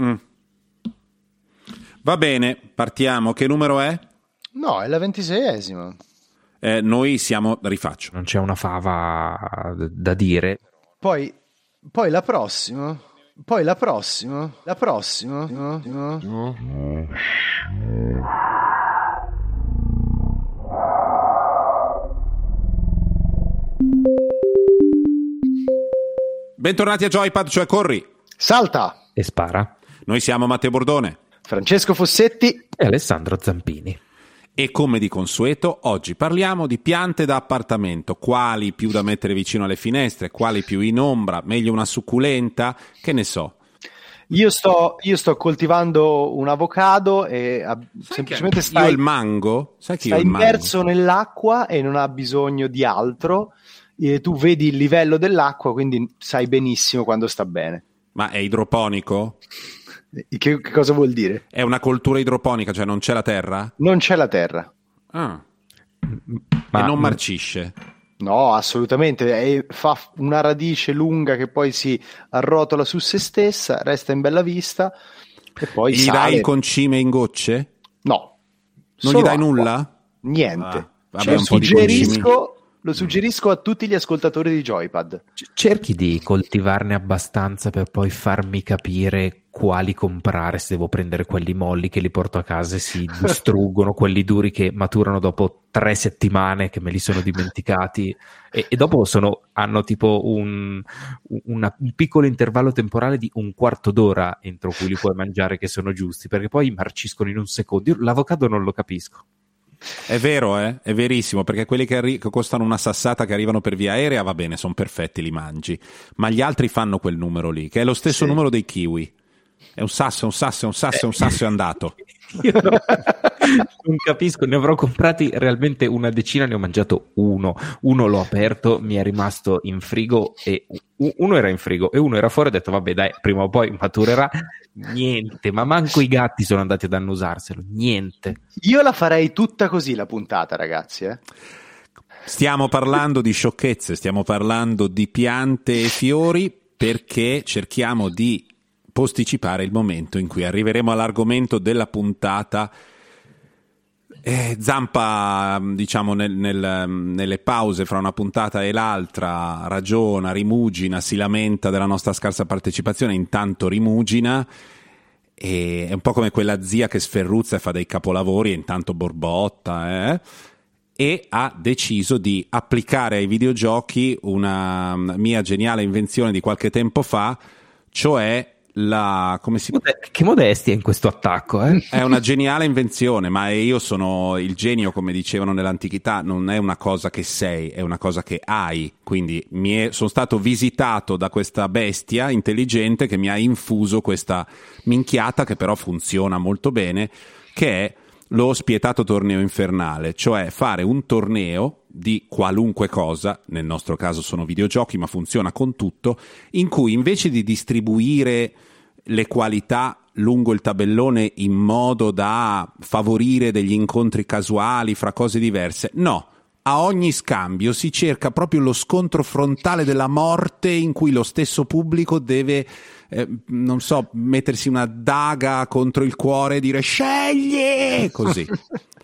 Mm. Va bene, partiamo. Che numero è? No, è la ventiseiesima. Eh, noi siamo, rifaccio. Non c'è una fava da dire. Poi, poi la prossima. Poi la prossima. La prossima. No, no. Bentornati a Joypad, cioè corri. Salta. E spara. Noi siamo Matteo Bordone. Francesco Fossetti e Alessandro Zampini. E come di consueto, oggi parliamo di piante da appartamento, quali più da mettere vicino alle finestre, quali più in ombra, meglio una succulenta, che ne so. Io sto, io sto coltivando un avocado e a, semplicemente stai, io il mango, sai che sta io il immerso mango. nell'acqua e non ha bisogno di altro. E tu vedi il livello dell'acqua, quindi sai benissimo quando sta bene. Ma è idroponico? Che, che, cosa vuol dire? È una coltura idroponica, cioè non c'è la terra? Non c'è la terra. Ah. Ma e non marcisce? No, assolutamente. È, fa una radice lunga che poi si arrotola su se stessa, resta in bella vista e poi Gli sale. dai il concime in gocce? No. Non gli dai acqua. nulla? Niente. Ah, vabbè, cioè, un po' di suggerisco lo suggerisco a tutti gli ascoltatori di Joypad. Cerchi di coltivarne abbastanza per poi farmi capire quali comprare se devo prendere quelli molli che li porto a casa e si distruggono, quelli duri che maturano dopo tre settimane che me li sono dimenticati e, e dopo sono, hanno tipo un, una, un piccolo intervallo temporale di un quarto d'ora entro cui li puoi mangiare che sono giusti perché poi marciscono in un secondo. Io l'avocado non lo capisco. È vero, eh? è verissimo, perché quelli che, arri- che, costano una sassata che arrivano per via aerea, va bene, sono perfetti, li mangi. Ma gli altri fanno quel numero lì, che è lo stesso sì. numero dei kiwi. È un sasso, è un sasso, è un sasso, è un sasso, è andato. Io no, non capisco, ne avrò comprati realmente una decina, ne ho mangiato uno. Uno l'ho aperto, mi è rimasto in frigo e uno era in frigo e uno era fuori. Ho detto, vabbè, dai, prima o poi maturerà. Niente, ma manco i gatti sono andati ad annusarselo. Niente. Io la farei tutta così la puntata, ragazzi. Eh? Stiamo parlando di sciocchezze, stiamo parlando di piante e fiori perché cerchiamo di posticipare il momento in cui arriveremo all'argomento della puntata. Eh, Zampa, diciamo, nel, nel, nelle pause fra una puntata e l'altra ragiona, rimugina, si lamenta della nostra scarsa partecipazione, intanto rimugina. E è un po' come quella zia che sferruzza e fa dei capolavori intanto borbotta, eh? e ha deciso di applicare ai videogiochi una mia geniale invenzione di qualche tempo fa, cioè la come si che modestia in questo attacco eh? è una geniale invenzione ma io sono il genio come dicevano nell'antichità non è una cosa che sei è una cosa che hai quindi mi è, sono stato visitato da questa bestia intelligente che mi ha infuso questa minchiata che però funziona molto bene che è lo spietato torneo infernale cioè fare un torneo di qualunque cosa, nel nostro caso sono videogiochi, ma funziona con tutto, in cui invece di distribuire le qualità lungo il tabellone in modo da favorire degli incontri casuali fra cose diverse, no. A ogni scambio si cerca proprio lo scontro frontale della morte in cui lo stesso pubblico deve, eh, non so, mettersi una daga contro il cuore e dire scegli! Così.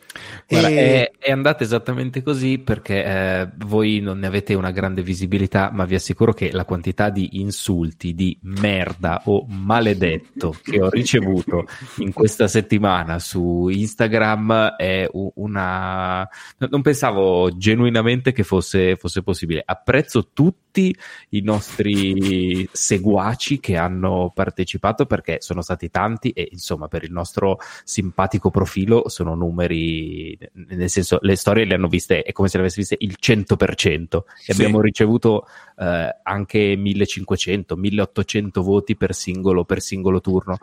Guarda, e... è, è, andata esattamente così perché eh, voi non ne avete una grande visibilità, ma vi assicuro che la quantità di insulti, di merda o maledetto che ho ricevuto in questa settimana su Instagram è una... Non pensavo genuinamente che fosse, fosse possibile. Apprezzo tutti i nostri seguaci che hanno partecipato perché sono stati tanti e insomma per il nostro simpatico profilo sono numeri nel senso le storie le hanno viste è come se le avesse viste il 100% e sì. abbiamo ricevuto eh, anche 1500 1800 voti per singolo, per singolo turno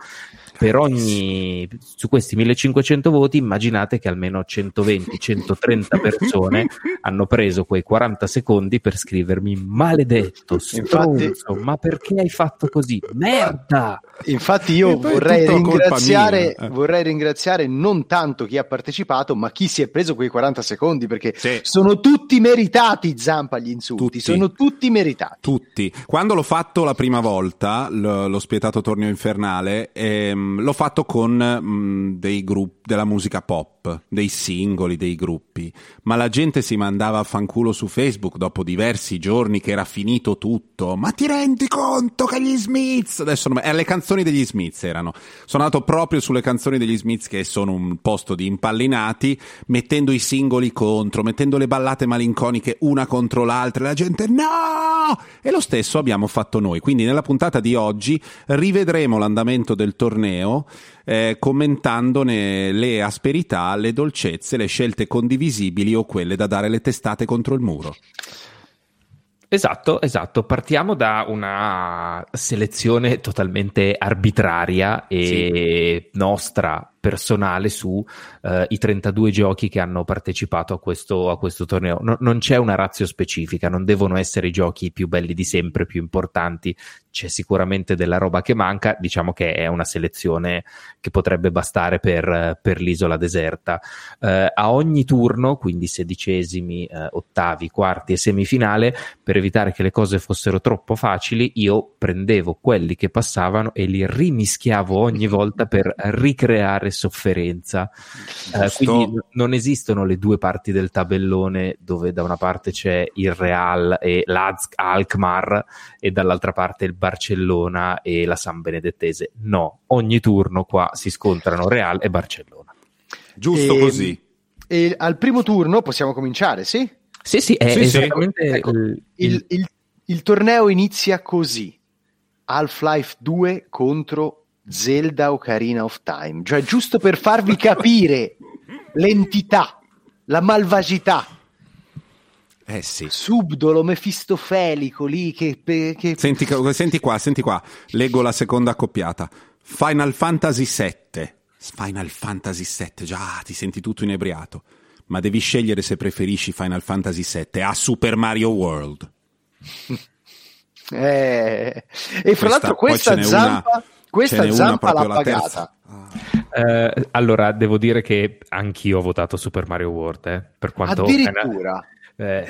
per ogni su questi 1500 voti immaginate che almeno 120 130 persone hanno preso quei 40 secondi per scrivermi maledetto stronzo infatti, ma perché hai fatto così merda infatti io vorrei ringraziare, eh. vorrei ringraziare non tanto chi ha partecipato ma chi si è preso quei 40 40 secondi perché sì. sono tutti meritati Zampa gli insulti, tutti. sono tutti meritati. Tutti. Quando l'ho fatto la prima volta, l- l'ho spietato torneo infernale, ehm, l'ho fatto con mh, mm, dei gruppi della musica pop, dei singoli, dei gruppi, ma la gente si mandava a fanculo su Facebook dopo diversi giorni che era finito tutto. Ma ti rendi conto che gli Smiths, adesso non... eh, le canzoni degli Smiths erano. Sono andato proprio sulle canzoni degli Smiths che sono un posto di impallinati, mettendo i singoli contro, mettendo le ballate malinconiche una contro l'altra e la gente no! E lo stesso abbiamo fatto noi. Quindi nella puntata di oggi rivedremo l'andamento del torneo eh, commentandone le asperità, le dolcezze, le scelte condivisibili o quelle da dare le testate contro il muro. Esatto, esatto. Partiamo da una selezione totalmente arbitraria e sì. nostra personale su uh, i 32 giochi che hanno partecipato a questo, a questo torneo. No, non c'è una razio specifica, non devono essere i giochi più belli di sempre, più importanti. C'è sicuramente della roba che manca, diciamo che è una selezione che potrebbe bastare per, per l'isola deserta. Uh, a ogni turno, quindi sedicesimi, uh, ottavi, quarti e semifinale, per evitare che le cose fossero troppo facili, io prendevo quelli che passavano e li rimischiavo ogni volta per ricreare sofferenza. Eh, quindi non esistono le due parti del tabellone dove da una parte c'è il Real e l'Azk Alkmaar e dall'altra parte il Barcellona e la San Benedettese. No, ogni turno qua si scontrano Real e Barcellona. Giusto e, così. E al primo turno possiamo cominciare, sì? Sì, sì, è sì, esattamente sì. Ecco, il, il, il, il torneo inizia così. Half-Life 2 contro Zelda Ocarina of Time, cioè giusto per farvi capire l'entità, la malvagità. Eh sì. Subdolo, mefistofelico lì che, che... Senti, senti qua, senti qua, leggo la seconda accoppiata. Final Fantasy VII. Final Fantasy VII, già ti senti tutto inebriato. Ma devi scegliere se preferisci Final Fantasy VII a Super Mario World. eh, e fra l'altro questa zampa... Una questa zampa l'ha pagata. Eh, allora, devo dire che anch'io ho votato Super Mario World. Eh, per quanto Addirittura. Eh,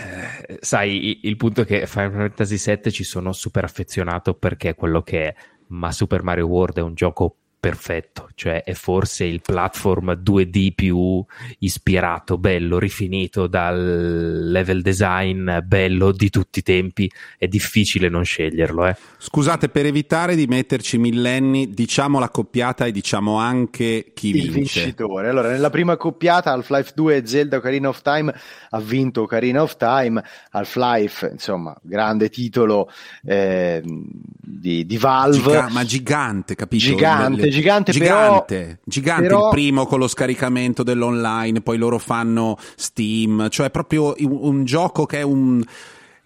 sai, il punto è che Final Fantasy VII ci sono super affezionato perché è quello che è, ma Super Mario World è un gioco perfetto, cioè è forse il platform 2D più ispirato, bello, rifinito dal level design bello di tutti i tempi, è difficile non sceglierlo. Eh. Scusate, per evitare di metterci millenni, diciamo la coppiata e diciamo anche chi il vince. vincitore. Allora, nella prima coppiata Half-Life 2 e Zelda Ocarina of Time ha vinto Ocarina of Time, Half-Life, insomma, grande titolo eh, di, di, Valve. Giga- ma gigante, capisci? Gigante, gigante, gigante, però, gigante però... il primo con lo scaricamento dell'online, poi loro fanno Steam, cioè proprio un, un gioco che è un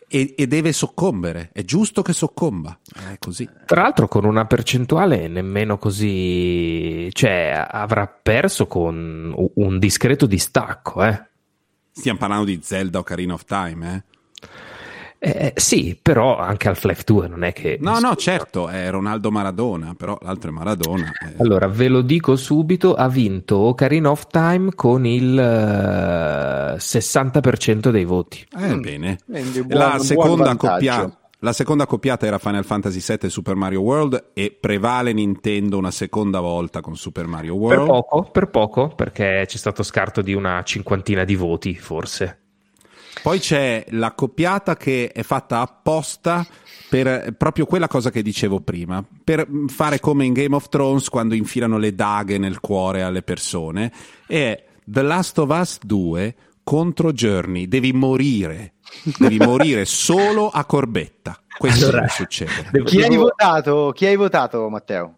e, e, deve soccombere, è giusto che soccomba, è così. Tra l'altro con una percentuale nemmeno così, cioè avrà perso con un discreto distacco, eh. Stiamo parlando di Zelda Ocarina of Time, eh. Eh, sì, però anche al life 2 non è che... No, no, certo, è Ronaldo Maradona, però l'altro è Maradona. Eh. Allora, ve lo dico subito, ha vinto Ocarina of Time con il uh, eh, 60% dei voti. Eh, mm. bene. Buon, la, seconda coppia, la seconda coppiata era Final Fantasy VII e Super Mario World e prevale Nintendo una seconda volta con Super Mario World. Per poco, per poco, perché c'è stato scarto di una cinquantina di voti, forse. Poi c'è la coppiata che è fatta apposta per proprio quella cosa che dicevo prima, per fare come in Game of Thrones quando infilano le daghe nel cuore alle persone. E The Last of Us 2 contro Journey, devi morire, devi morire solo a corbetta. Questo allora, deve succedere. Devo, chi. Hai votato, chi hai votato, Matteo?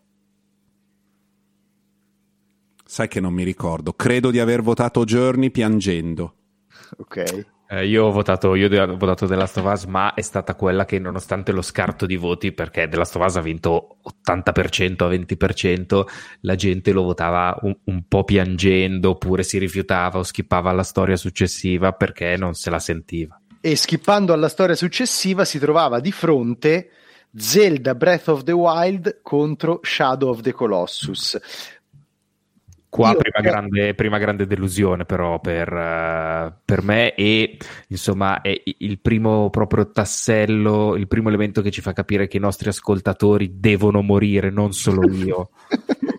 Sai che non mi ricordo, credo di aver votato Journey piangendo. Ok. Eh, io, ho votato, io ho votato The Last of Us, ma è stata quella che, nonostante lo scarto di voti, perché The Last of Us ha vinto 80% a 20%, la gente lo votava un, un po' piangendo, oppure si rifiutava o skippava alla storia successiva perché non se la sentiva. E skippando alla storia successiva si trovava di fronte Zelda Breath of the Wild contro Shadow of the Colossus Qua prima, grande, prima, grande, delusione però per, uh, per, me e insomma è il primo proprio tassello, il primo elemento che ci fa capire che i nostri ascoltatori devono morire, non solo io.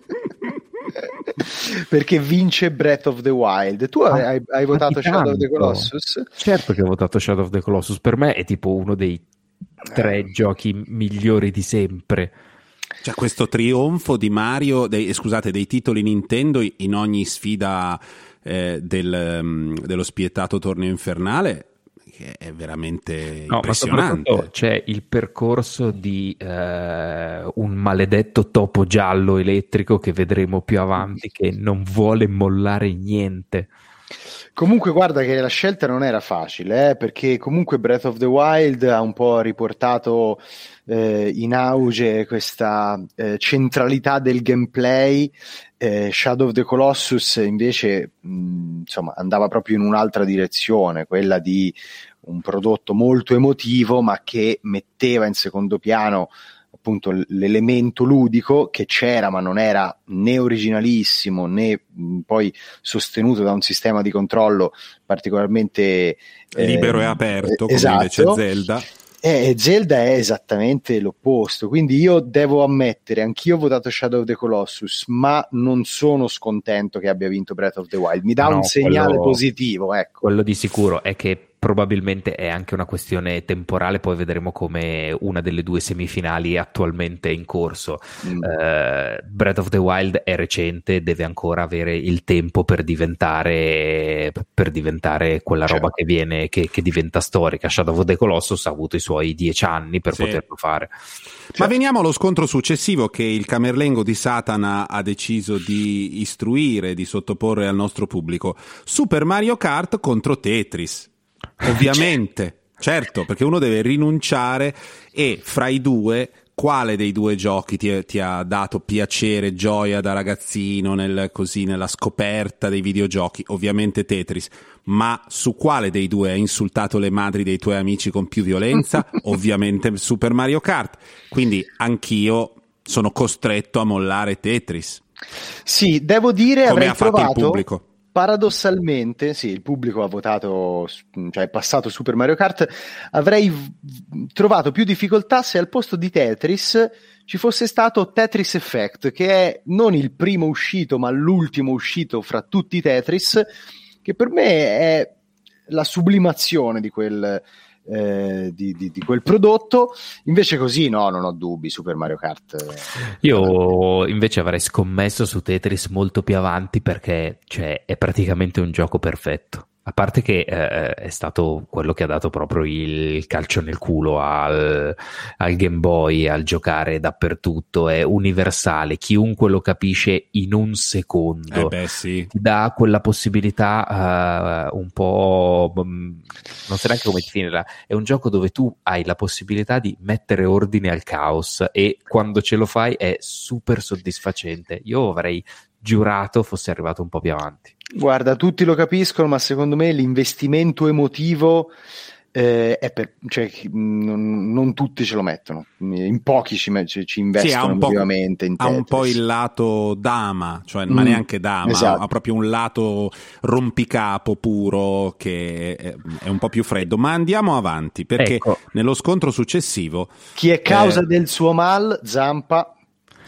Perché vince Breath of the Wild. Tu ah, hai, hai votato Shadow of the Colossus? Certo che ho votato Shadow of the Colossus. Per me è tipo uno dei tre eh. giochi migliori di sempre. C'è questo trionfo di Mario, dei, scusate, dei titoli Nintendo in ogni sfida eh, del, um, dello spietato torneo infernale che è veramente no, impressionante. c'è il percorso di eh, un maledetto topo giallo elettrico che vedremo più avanti che non vuole mollare niente. Comunque guarda che la scelta non era facile, eh, perché comunque Breath of the Wild ha un po' riportato eh, in auge questa eh, centralità del gameplay. Eh, Shadow of the Colossus invece mh, insomma, andava proprio in un'altra direzione, quella di un prodotto molto emotivo, ma che metteva in secondo piano appunto l'elemento ludico che c'era ma non era né originalissimo né mh, poi sostenuto da un sistema di controllo particolarmente eh, libero e aperto come esatto. invece Zelda eh, Zelda è esattamente l'opposto, quindi io devo ammettere, anch'io ho votato Shadow of the Colossus, ma non sono scontento che abbia vinto Breath of the Wild. Mi dà no, un segnale quello, positivo, ecco. Quello di sicuro è che probabilmente è anche una questione temporale, poi vedremo come una delle due semifinali attualmente in corso. Mm. Uh, Breath of the Wild è recente, deve ancora avere il tempo per diventare, per diventare quella roba certo. che, viene, che, che, diventa storica. Shadow of the Colossus ha avuto i suoi dieci anni per sì. poterlo fare. Ma veniamo allo scontro successivo che il Camerlengo di Satana ha deciso di istruire, di sottoporre al nostro pubblico. Super Mario Kart contro Tetris. Ovviamente, certo, perché uno deve rinunciare e fra i due quale dei due giochi ti, ti, ha dato piacere, gioia da ragazzino nel, così, nella scoperta dei videogiochi? Ovviamente Tetris, ma su quale dei due hai insultato le madri dei tuoi amici con più violenza? Ovviamente Super Mario Kart. Quindi anch'io sono costretto a mollare Tetris. Sì, devo dire Come avrei ha fatto provato... il pubblico paradossalmente, sì, il pubblico ha votato, cioè è passato Super Mario Kart, avrei trovato più difficoltà se al posto di Tetris ci fosse stato Tetris Effect, che è non il primo uscito, ma l'ultimo uscito fra tutti i Tetris, che per me è la sublimazione di quel, eh, di, di, di, quel prodotto. Invece così no, non ho dubbi, Super Mario Kart. Eh, Io invece avrei scommesso su Tetris molto più avanti perché cioè, è praticamente un gioco perfetto. A parte che eh, è stato quello che ha dato proprio il calcio nel culo al, al, Game Boy, al giocare dappertutto, è universale, chiunque lo capisce in un secondo. Eh beh, sì. Ti dà quella possibilità uh, un po'... Mm, non so neanche come definirla, è un gioco dove tu hai la possibilità di mettere ordine al caos e quando ce lo fai è super soddisfacente. Io avrei giurato fosse arrivato un po' più avanti. Guarda, tutti lo capiscono, ma secondo me l'investimento emotivo eh, è per, cioè, non, non, tutti ce lo mettono, in pochi ci, ci, ci investono sì, emotivamente. Ha un po' il lato dama, cioè, mm, ma neanche dama, esatto. ha proprio un lato rompicapo puro che è, è, un po' più freddo. Ma andiamo avanti perché ecco. nello scontro successivo. Chi è causa eh, del suo mal, Zampa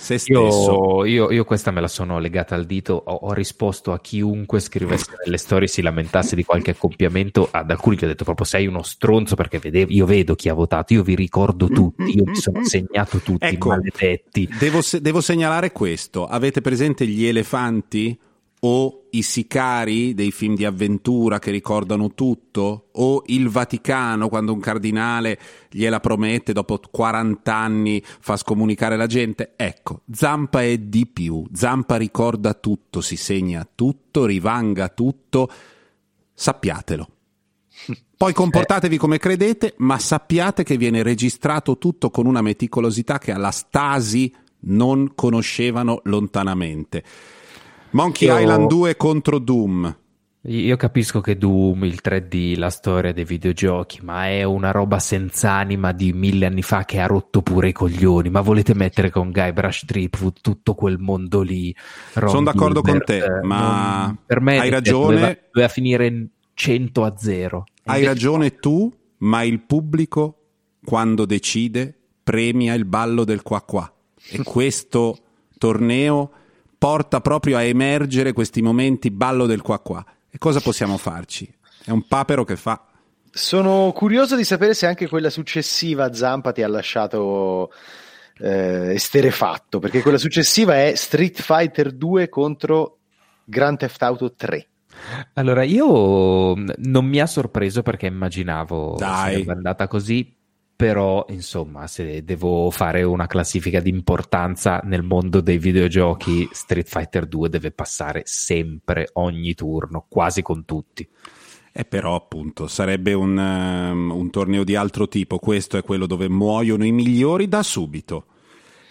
se stesso. Io, io, io, questa me la sono legata al dito, ho, ho, risposto a chiunque scrivesse nelle storie si lamentasse di qualche accoppiamento, ad alcuni che ho detto proprio sei uno stronzo perché vedevo, io vedo chi ha votato, io vi ricordo tutti, io mi sono segnato tutti, ecco, maledetti. Devo, devo segnalare questo, avete presente gli elefanti? O i sicari dei film di avventura che ricordano tutto, o il Vaticano quando un cardinale gliela promette dopo 40 anni fa scomunicare la gente. Ecco, Zampa è di più, Zampa ricorda tutto, si segna tutto, rivanga tutto, sappiatelo. Poi comportatevi come credete, ma sappiate che viene registrato tutto con una meticolosità che alla Stasi non conoscevano lontanamente. Monkey Io... Island 2 contro Doom. Io capisco che Doom, il 3D, la storia dei videogiochi, ma è una roba senza anima di mille anni fa che ha rotto pure i coglioni. Ma volete mettere con Guybrush Threepwood tutto quel mondo lì? Ron Sono d'accordo Gilbert, con te, ma non, per me hai ragione. Doveva, doveva finire 100 a 0. Hai ragione tu, ma il pubblico, quando decide, premia il ballo del qua qua. E questo torneo porta proprio a emergere questi momenti ballo del qua qua. E cosa possiamo farci? È un papero che fa. Sono curioso di sapere se anche quella successiva Zampa ti ha lasciato eh, esterefatto, perché quella successiva è Street Fighter 2 contro Grand Theft Auto 3. Allora, io non mi ha sorpreso perché immaginavo Dai. sarebbe andata così, però insomma se devo fare una classifica di importanza nel mondo dei videogiochi Street Fighter 2 deve passare sempre ogni turno quasi con tutti. Eh però appunto sarebbe un, um, un torneo di altro tipo. Questo è quello dove muoiono i migliori da subito.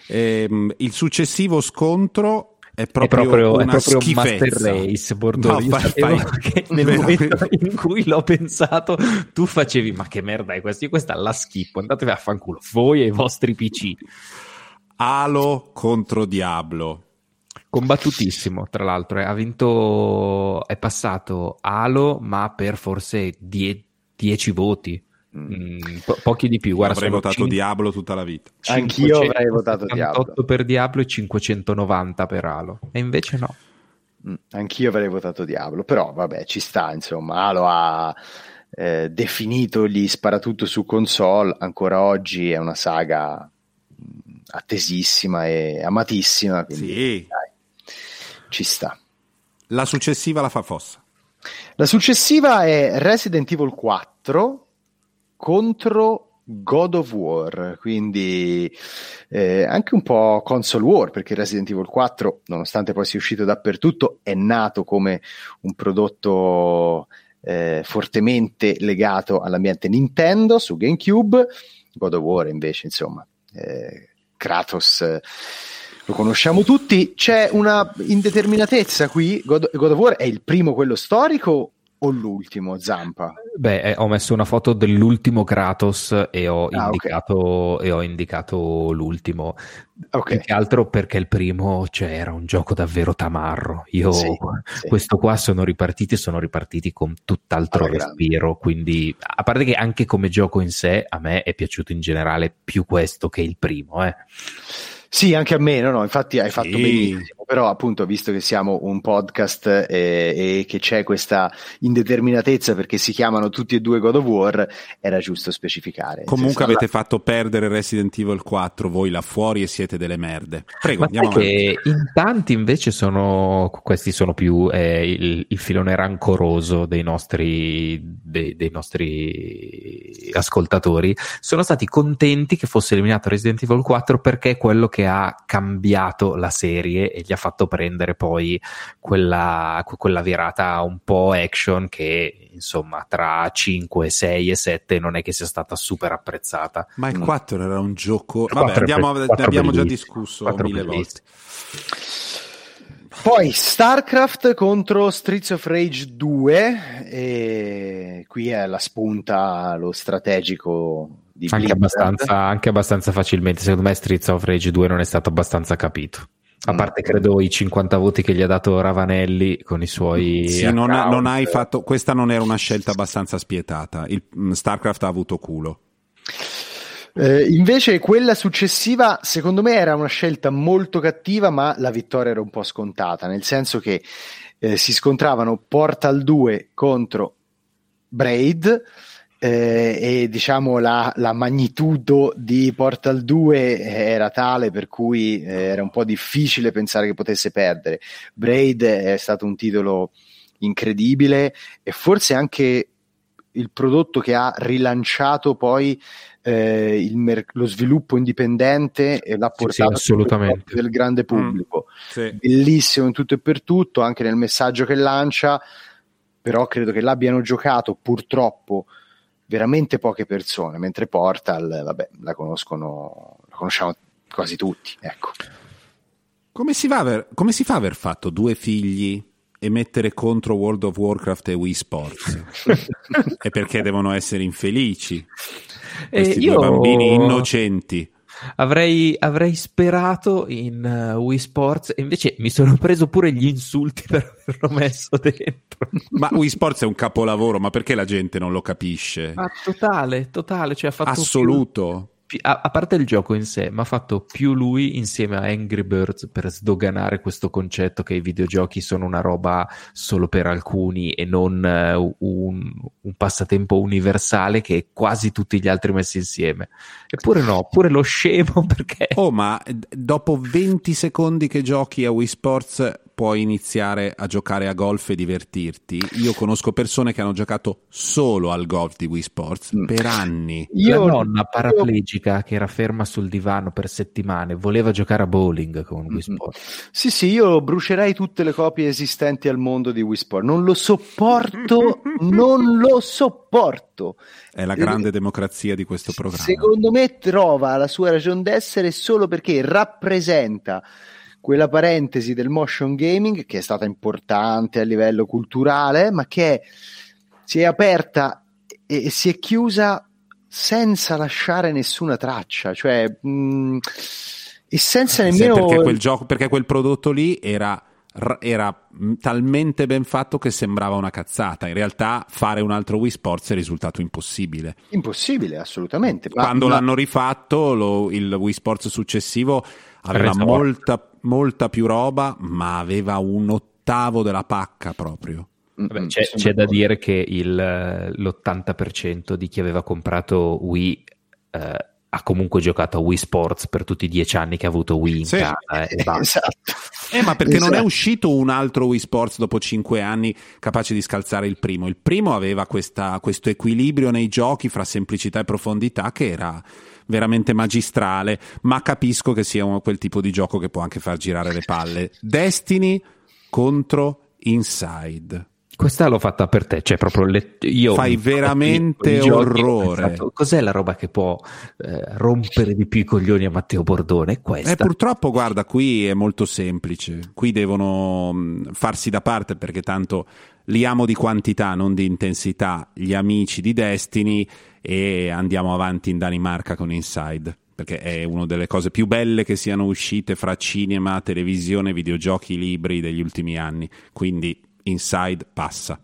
Ehm, il successivo scontro è proprio, è proprio, una è proprio. Master Race Bordeaux. No, fai, fai. nel momento in cui l'ho pensato tu facevi ma che merda è questo? Io questa la schippo andatevi a fanculo voi e i vostri PC Halo contro Diablo combattutissimo tra l'altro eh. ha vinto è passato Halo ma per forse 10 voti Mm, po- pochi di più. Guarda, avrei votato 5... Diablo tutta la vita. Anch'io avrei votato Diablo. per Diablo e 590 per Halo. E invece no. Mm, anch'io avrei votato Diablo, però vabbè, ci sta, insomma. Halo ha eh, definito gli sparatutto su console, ancora oggi è una saga mm, attesissima e amatissima, quindi sì. dai, ci sta. La successiva la fa Fossa. La successiva è Resident Evil 4 contro God of War, quindi eh, anche un po' console war, perché Resident Evil 4, nonostante poi sia uscito dappertutto, è nato come un prodotto eh, fortemente legato all'ambiente Nintendo su GameCube. God of War invece, insomma, eh, Kratos eh, lo conosciamo tutti. C'è una indeterminatezza qui. God, God of War è il primo quello storico o l'ultimo Zampa? Beh, eh, ho messo una foto dell'ultimo Kratos e ho, ah, indicato, okay. e ho indicato, l'ultimo. Okay. Più che altro perché il primo cioè, era un gioco davvero tamarro. Io sì, sì. questo qua sono ripartiti sono ripartiti con tutt'altro allora, respiro. Quindi, a parte che anche come gioco in sé, a me è piaciuto in generale più questo che il primo. Eh. Sì, anche a me, no, no, infatti hai fatto sì. benissimo, però appunto visto che siamo un podcast e, eh, e, che c'è questa indeterminatezza perché si chiamano tutti e due God of War, era giusto specificare. Comunque avete la... fatto perdere Resident Evil 4, voi là fuori e siete delle merde. Prego, Ma andiamo avanti. In tanti invece sono, questi sono più eh, il, il, filone rancoroso dei nostri, dei, dei nostri ascoltatori, sono stati contenti che fosse eliminato Resident Evil 4 perché è quello che che ha cambiato la serie e gli ha fatto prendere poi quella, quella virata un po' action che insomma tra 5, 6 e 7 non è che sia stata super apprezzata. Ma il 4 mm. era un gioco... Vabbè, andiamo, ne abbiamo già discusso mille volte. Poi StarCraft contro Streets of Rage 2, e qui è la spunta, lo strategico anche abbastanza, anche abbastanza, facilmente. Secondo me Streets of Rage 2 non è stato abbastanza capito. A parte credo i 50 voti che gli ha dato Ravanelli con i suoi. Sì, non, non, hai fatto. Questa non era una scelta abbastanza spietata. Il, mm, StarCraft ha avuto culo. Eh, invece quella successiva, secondo me, era una scelta molto cattiva, ma la vittoria era un po' scontata, nel senso che eh, si scontravano Portal 2 contro Braid eh, e diciamo la, la, magnitudo di Portal 2 era tale per cui eh, era un po' difficile pensare che potesse perdere. Braid è stato un titolo incredibile e forse anche il prodotto che ha rilanciato poi eh, mer- lo sviluppo indipendente e l'ha portato sì, sì, del grande pubblico. Mm, sì. Bellissimo in tutto e per tutto, anche nel messaggio che lancia, però credo che l'abbiano giocato purtroppo veramente poche persone, mentre Portal, vabbè, la conoscono, la conosciamo quasi tutti, ecco. Come si, aver, come si fa a aver fatto due figli e mettere contro World of Warcraft e Wii Sports. è perché devono essere infelici. Questi eh, io... due bambini innocenti. Avrei, avrei, sperato in uh, Wii Sports e invece mi sono preso pure gli insulti per averlo messo dentro. Ma Wii Sports è un capolavoro, ma perché la gente non lo capisce? Ma totale, totale, cioè ha fatto assoluto. Più a, parte il gioco in sé, ma ha fatto più lui insieme a Angry Birds per sdoganare questo concetto che i videogiochi sono una roba solo per alcuni e non uh, un, un, passatempo universale che quasi tutti gli altri messi insieme. Eppure no, pure lo scemo perché... Oh, ma dopo 20 secondi che giochi a Wii Sports puoi iniziare a giocare a golf e divertirti. Io conosco persone che hanno giocato solo al golf di Wii Sports mm. per anni. Io, La nonna paraplegica io... che era ferma sul divano per settimane voleva giocare a bowling con Wii mm-hmm. Sports. Sì, sì, io brucerei tutte le copie esistenti al mondo di Wii Sports. Non lo sopporto, non lo sopporto. È la grande eh, democrazia di questo programma. Secondo me trova la sua ragione d'essere solo perché rappresenta quella parentesi del motion gaming che è stata importante a livello culturale, ma che si è aperta e, e si è chiusa senza lasciare nessuna traccia, cioè mh, mm, e senza nemmeno. Sì, perché, quel gioco, perché quel prodotto lì era era talmente ben fatto che sembrava una cazzata. In realtà fare un altro Wii Sports è risultato impossibile. Impossibile, assolutamente. Quando ma... l'hanno rifatto, lo, il Wii Sports successivo aveva molta, molta più roba, ma aveva un ottavo della pacca proprio. Vabbè, c'è, c'è da dire che il, l'80% di chi aveva comprato Wii eh, ha comunque giocato a Wii Sports per tutti i dieci anni che ha avuto Wii in sì, casa. Eh, esatto. Eh, ma perché esatto. non è uscito un altro Wii Sports dopo cinque anni capace di scalzare il primo? Il primo aveva questa, questo equilibrio nei giochi fra semplicità e profondità che era veramente magistrale, ma capisco che sia quel tipo di gioco che può anche far girare le palle. Destiny contro Inside. Questa l'ho fatta per te, cioè proprio le, io fai veramente orrore. Pensato, cos'è la roba che può eh, rompere di più i coglioni a Matteo Bordone? Questa. Eh, purtroppo, guarda, qui è molto semplice. Qui devono mh, farsi da parte perché tanto li amo di quantità, non di intensità, gli amici di Destiny e andiamo avanti in Danimarca con Inside perché è una delle cose più belle che siano uscite fra cinema, televisione, videogiochi, libri degli ultimi anni. Quindi Inside passa.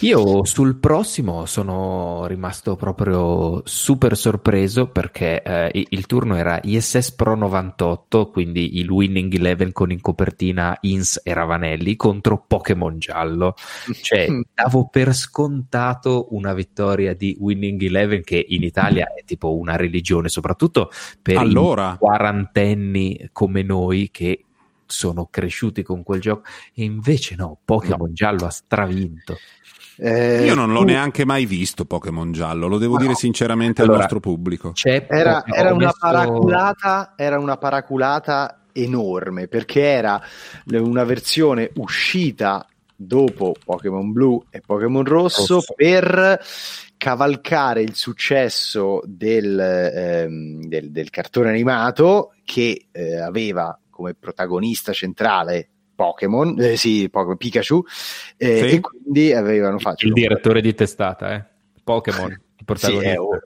Io sul prossimo sono rimasto proprio super sorpreso perché eh, il turno era ISS Pro 98, quindi il Winning Eleven con in copertina Ins e Ravanelli contro Pokémon Giallo. Cioè, davo per scontato una vittoria di Winning Eleven che in Italia è tipo una religione, soprattutto per allora. i quarantenni come noi che sono cresciuti con quel gioco e invece no, Pokémon no. giallo ha stravinto. Eh, Io non l'ho tu... neanche mai visto Pokémon giallo, lo devo no. dire sinceramente allora, al nostro pubblico. Era, era, una paraculata, era una paraculata enorme perché era una versione uscita dopo Pokémon Blu e Pokémon Rosso, Rosso. per cavalcare il successo del, ehm, del, del cartone animato che eh, aveva come protagonista centrale Pokémon, eh, sì, Pokémon, Pikachu, eh, sì. e quindi avevano fatto... Il direttore di testata, eh? Pokémon, il protagonista. Sì, oh,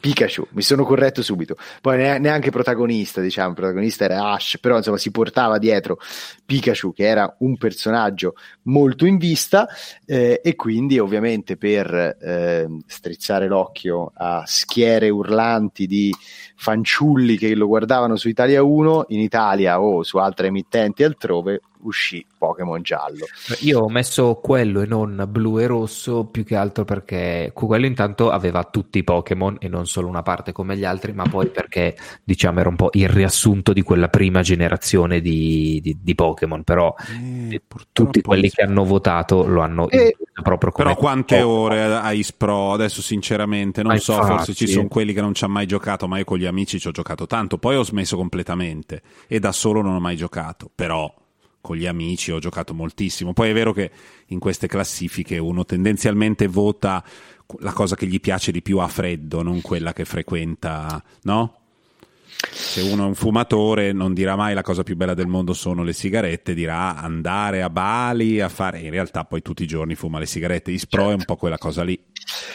Pikachu, mi sono corretto subito. Poi neanche protagonista, diciamo, protagonista era Ash, però insomma si portava dietro Pikachu che era un personaggio molto in vista eh, e quindi ovviamente per eh, strizzare l'occhio a schiere urlanti di fanciulli che lo guardavano su Italia 1, in Italia o su altre emittenti altrove uscì Pokémon giallo. Io ho messo quello e non blu e rosso più che altro perché quello intanto aveva tutti i Pokémon e non solo una parte come gli altri, ma poi perché diciamo era un po' il riassunto di quella prima generazione di, di, di Pokémon, però eh, tutti quelli che hanno votato lo hanno eh, proprio come Però quante Pokémon. ore a Ispro adesso sinceramente non ma so, infatti. forse ci sono quelli che non ci hanno mai giocato, ma io con gli amici ci ho giocato tanto, poi ho smesso completamente e da solo non ho mai giocato, però con gli amici ho giocato moltissimo. Poi è vero che in queste classifiche uno tendenzialmente vota la cosa che gli piace di più a freddo, non quella che frequenta, no? Se uno è un fumatore non dirà mai la cosa più bella del mondo sono le sigarette, dirà andare a Bali a fare... In realtà poi tutti i giorni fuma le sigarette. Ispro certo. è un po' quella cosa lì.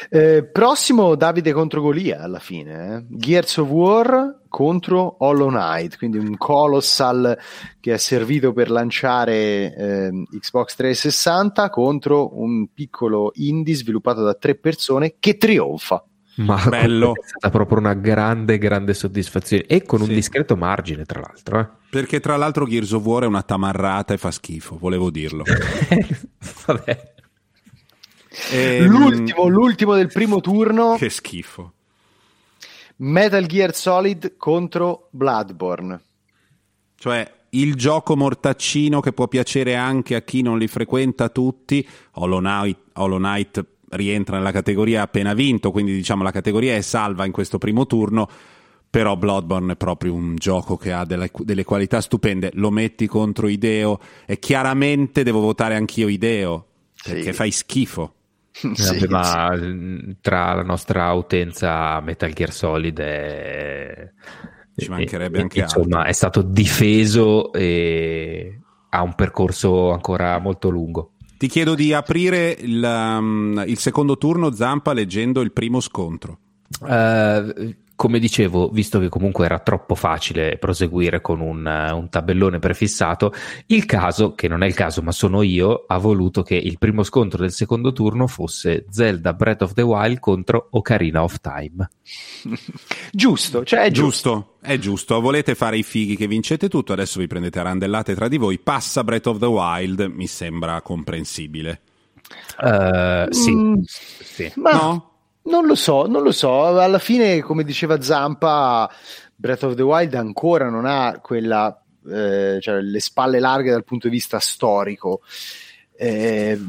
Eh, prossimo Davide contro Golia alla fine. Eh? Gears of War contro Hollow Knight, quindi un colossal che è servito per lanciare eh, Xbox 360 contro un piccolo indie sviluppato da tre persone che trionfa. Ma bello. è stata proprio una grande, grande soddisfazione e con sì. un discreto margine, tra l'altro. Eh. Perché, tra l'altro, Gears of War è una tamarrata e fa schifo, volevo dirlo. Vabbè. E, ehm, l'ultimo, l'ultimo del primo turno. Che schifo. Metal Gear Solid contro Bloodborne. Cioè, il gioco mortaccino che può piacere anche a chi non li frequenta tutti. Hollow Knight, Hollow Knight rientra nella categoria appena vinto, quindi diciamo la categoria è salva in questo primo turno, però Bloodborne è proprio un gioco che ha delle, delle qualità stupende, lo metti contro Ideo e chiaramente devo votare anch'io Ideo, perché sì. fai schifo. sì, ma sì. tra la nostra utenza Metal Gear Solid è... ci mancherebbe e, anche insomma, altro. è stato difeso e ha un percorso ancora molto lungo. Ti chiedo di aprire il, um, il secondo turno, Zampa, leggendo il primo scontro. Uh, come dicevo, visto che comunque era troppo facile proseguire con un, un, tabellone prefissato, il caso, che non è il caso ma sono io, ha voluto che il primo scontro del secondo turno fosse Zelda Breath of the Wild contro Ocarina of Time. giusto, cioè è giusto. giusto. È giusto, volete fare i fighi che vincete tutto, adesso vi prendete a randellate tra di voi, passa Breath of the Wild, mi sembra comprensibile. Uh, sì. Mm, sì. Ma... No? Non lo so, non lo so. Alla fine, come diceva Zampa, Breath of the Wild ancora non ha quella, eh, cioè le spalle larghe dal punto di vista storico. Eh,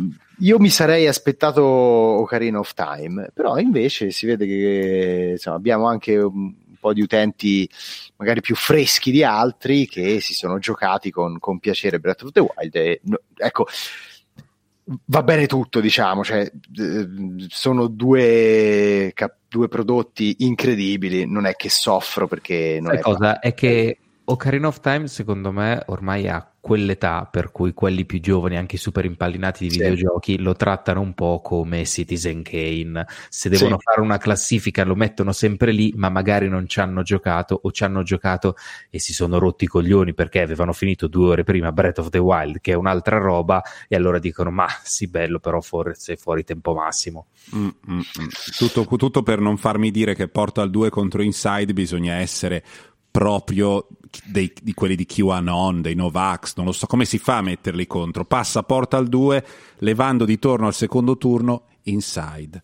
io mi sarei aspettato Ocarina of Time, però invece si vede che insomma, abbiamo anche un po' di utenti magari più freschi di altri che si sono giocati con, con piacere Breath of the Wild. E, no, ecco, va bene tutto, diciamo, cioè, eh, sono due, cap- due, prodotti incredibili, non è che soffro perché non Sai è cosa? È che Ocarina of Time secondo me ormai ha quell'età per cui quelli più giovani, anche super impallinati di sì. videogiochi, lo trattano un po' come Citizen Kane. Se devono sì. fare una classifica lo mettono sempre lì, ma magari non ci hanno giocato o ci hanno giocato e si sono rotti i coglioni perché avevano finito due ore prima Breath of the Wild, che è un'altra roba, e allora dicono: Ma sì, bello, però forse fuori tempo massimo. Mm, mm, mm. Tutto, tutto per non farmi dire che Portal 2 contro Inside bisogna essere proprio dei, di quelli di QAnon, dei Novax, non lo so come si fa a metterli contro. Passa Portal 2, levando di torno al secondo turno Inside.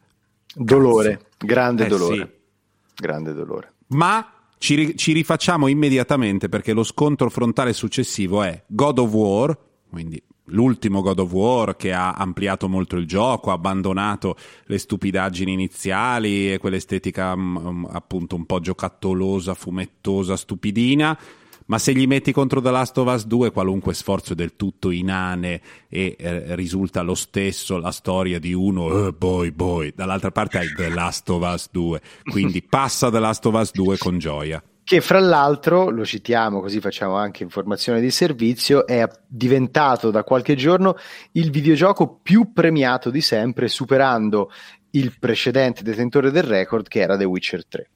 Dolore, Cazzo. grande eh, dolore. Sì. Grande dolore. Ma ci, ci, rifacciamo immediatamente perché lo scontro frontale successivo è God of War, quindi l'ultimo God of War che ha ampliato molto il gioco, ha abbandonato le stupidaggini iniziali e quell'estetica um, appunto un po' giocattolosa, fumettosa, stupidina. Ma se gli metti contro The Last of Us 2 qualunque sforzo è del tutto inane e eh, risulta lo stesso la storia di uno eh, boy boy, dall'altra parte hai The Last of Us 2, quindi passa The Last of Us 2 con gioia. Che fra l'altro, lo citiamo così facciamo anche informazione di servizio, è diventato da qualche giorno il videogioco più premiato di sempre, superando il precedente detentore del record che era The Witcher 3.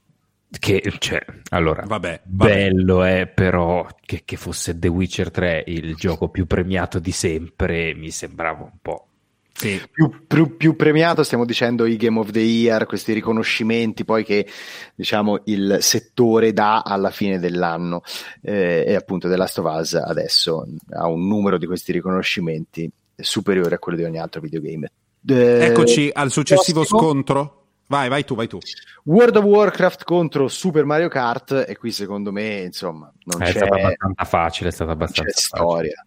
Che, cioè, allora, vabbè, vabbè. bello è però che, che fosse The Witcher 3 il gioco più premiato di sempre, mi sembrava un po' Sì. Più, più, più, premiato stiamo dicendo i Game of the Year, questi riconoscimenti poi che diciamo il settore dà alla fine dell'anno eh, e appunto The Last of Us adesso ha un numero di questi riconoscimenti superiore a quello di ogni altro videogame. Eh, Eccoci al successivo prossimo. scontro. Vai, vai tu, vai tu. World of Warcraft contro Super Mario Kart e qui secondo me insomma non è c'è... stata abbastanza facile, è stata abbastanza c'è storia.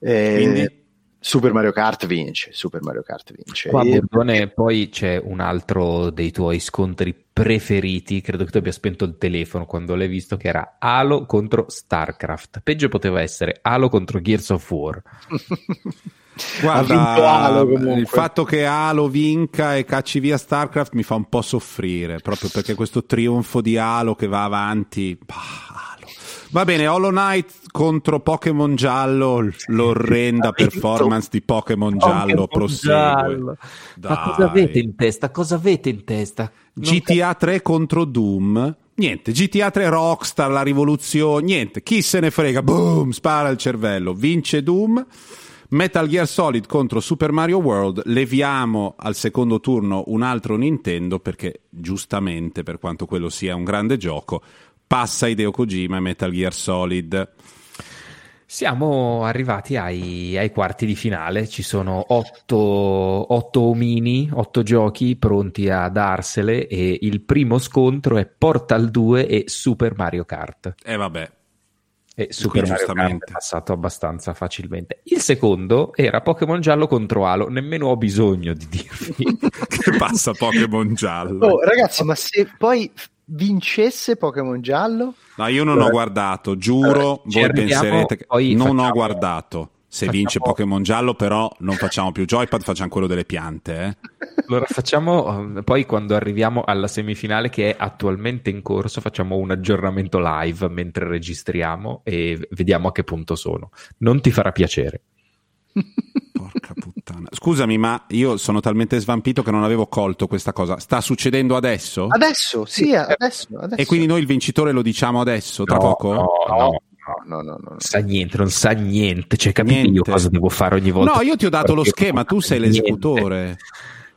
Eh, Quindi Super Mario Kart vince, Super Mario Kart vince. Qua, e... Bordone, poi c'è un altro dei tuoi scontri preferiti, credo che tu abbia spento il telefono quando l'hai visto, che era Halo contro StarCraft. Peggio poteva essere Halo contro Gears of War. Guarda, Halo, il fatto che Halo vinca e cacci via StarCraft mi fa un po' soffrire, proprio perché questo trionfo di Halo che va avanti. Bah, Va bene, Hollow Knight contro Pokémon Giallo, l'orrenda performance di Pokémon Giallo prosegue. Giallo. Ma cosa avete in testa? Cosa avete in testa? Non GTA 3 contro Doom. Niente, GTA 3 Rockstar, la rivoluzione, niente, chi se ne frega, boom, spara il cervello, vince Doom. Metal Gear Solid contro Super Mario World, leviamo al secondo turno un altro Nintendo perché giustamente, per quanto quello sia un grande gioco, passa Hideo Kojima e Metal Gear Solid. Siamo arrivati ai, ai, quarti di finale, ci sono otto, otto omini, otto giochi pronti a darsele e il primo scontro è Portal 2 e Super Mario Kart. E eh vabbè. E Super Mario Kart è passato abbastanza facilmente. Il secondo era Pokémon Giallo contro Halo, nemmeno ho bisogno di dirvi che passa Pokémon Giallo. Oh, ragazzi, ma se poi vincesse Pokémon Giallo? No, io non ho guardato, giuro, allora, voi penserete che non facciamo... ho guardato. Se facciamo... vince Pokémon Giallo, però non facciamo più Joypad, facciamo quello delle piante. Eh? Allora facciamo, eh, poi quando arriviamo alla semifinale che è attualmente in corso, facciamo un aggiornamento live mentre registriamo e vediamo a che punto sono. Non ti farà piacere. Porca puttana. Scusami, ma io sono talmente svampito che non avevo colto questa cosa. Sta succedendo adesso? Adesso, sì, adesso, adesso. E quindi noi il vincitore lo diciamo adesso, tra no, poco? No, no. No, no, no, non sa niente, non sa niente. Cioè, capisci io cosa devo fare ogni volta? No, io ti ho dato lo schema, tu sei l'esecutore.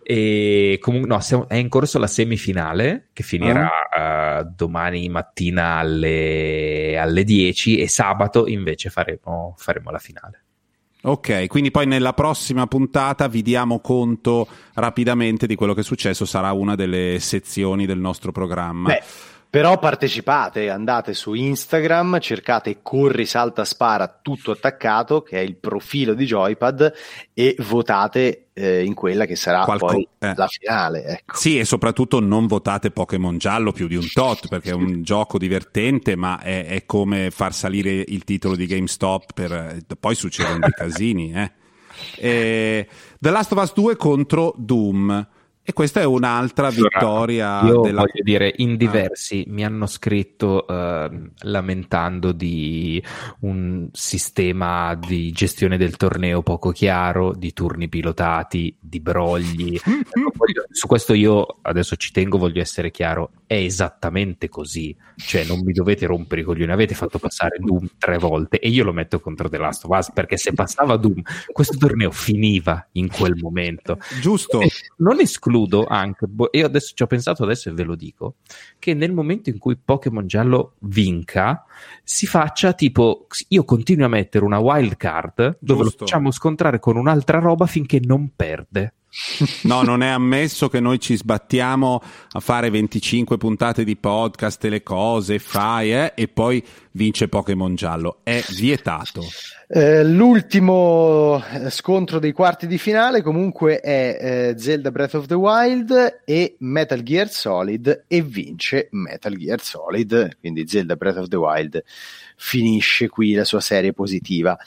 E comunque, no, è in corso la semifinale che finirà uh, uh, domani mattina alle, alle 10 e sabato invece faremo, faremo la finale. Ok, quindi poi nella prossima puntata vi diamo conto rapidamente di quello che è successo, sarà una delle sezioni del nostro programma. Beh però partecipate, andate su Instagram, cercate Corri, Salta, Spara, tutto attaccato, che è il profilo di Joypad, e votate eh, in quella che sarà Qualco- poi eh. la finale. Ecco. Sì, e soprattutto non votate Pokémon Giallo più di un tot, perché è un gioco divertente, ma è, è, come far salire il titolo di GameStop, per, poi succedono dei casini. Eh. E The Last of Us 2 contro Doom. E questa è un'altra vittoria. Io della... voglio dire, in ah. diversi ah. mi hanno scritto uh, lamentando di un sistema di gestione del torneo poco chiaro, di turni pilotati, di brogli. Su questo io adesso ci tengo, voglio essere chiaro, è esattamente così. Cioè, non mi dovete rompere i coglioni. Avete fatto passare Doom tre volte e io lo metto contro The Last of Us perché se passava Doom, questo torneo finiva in quel momento. Giusto. E non escludo anche, io adesso ci ho pensato adesso e ve lo dico, che nel momento in cui Pokémon Giallo vinca, si faccia tipo, io continuo a mettere una wild card dove Giusto. lo facciamo scontrare con un'altra roba finché non perde. No, non è ammesso che noi ci sbattiamo a fare 25 puntate di podcast e le cose, fai, eh, e poi vince Pokémon Giallo. È vietato. Eh, l'ultimo eh, scontro dei quarti di finale comunque è eh, Zelda Breath of the Wild e Metal Gear Solid e vince Metal Gear Solid, quindi Zelda Breath of the Wild finisce qui la sua serie positiva.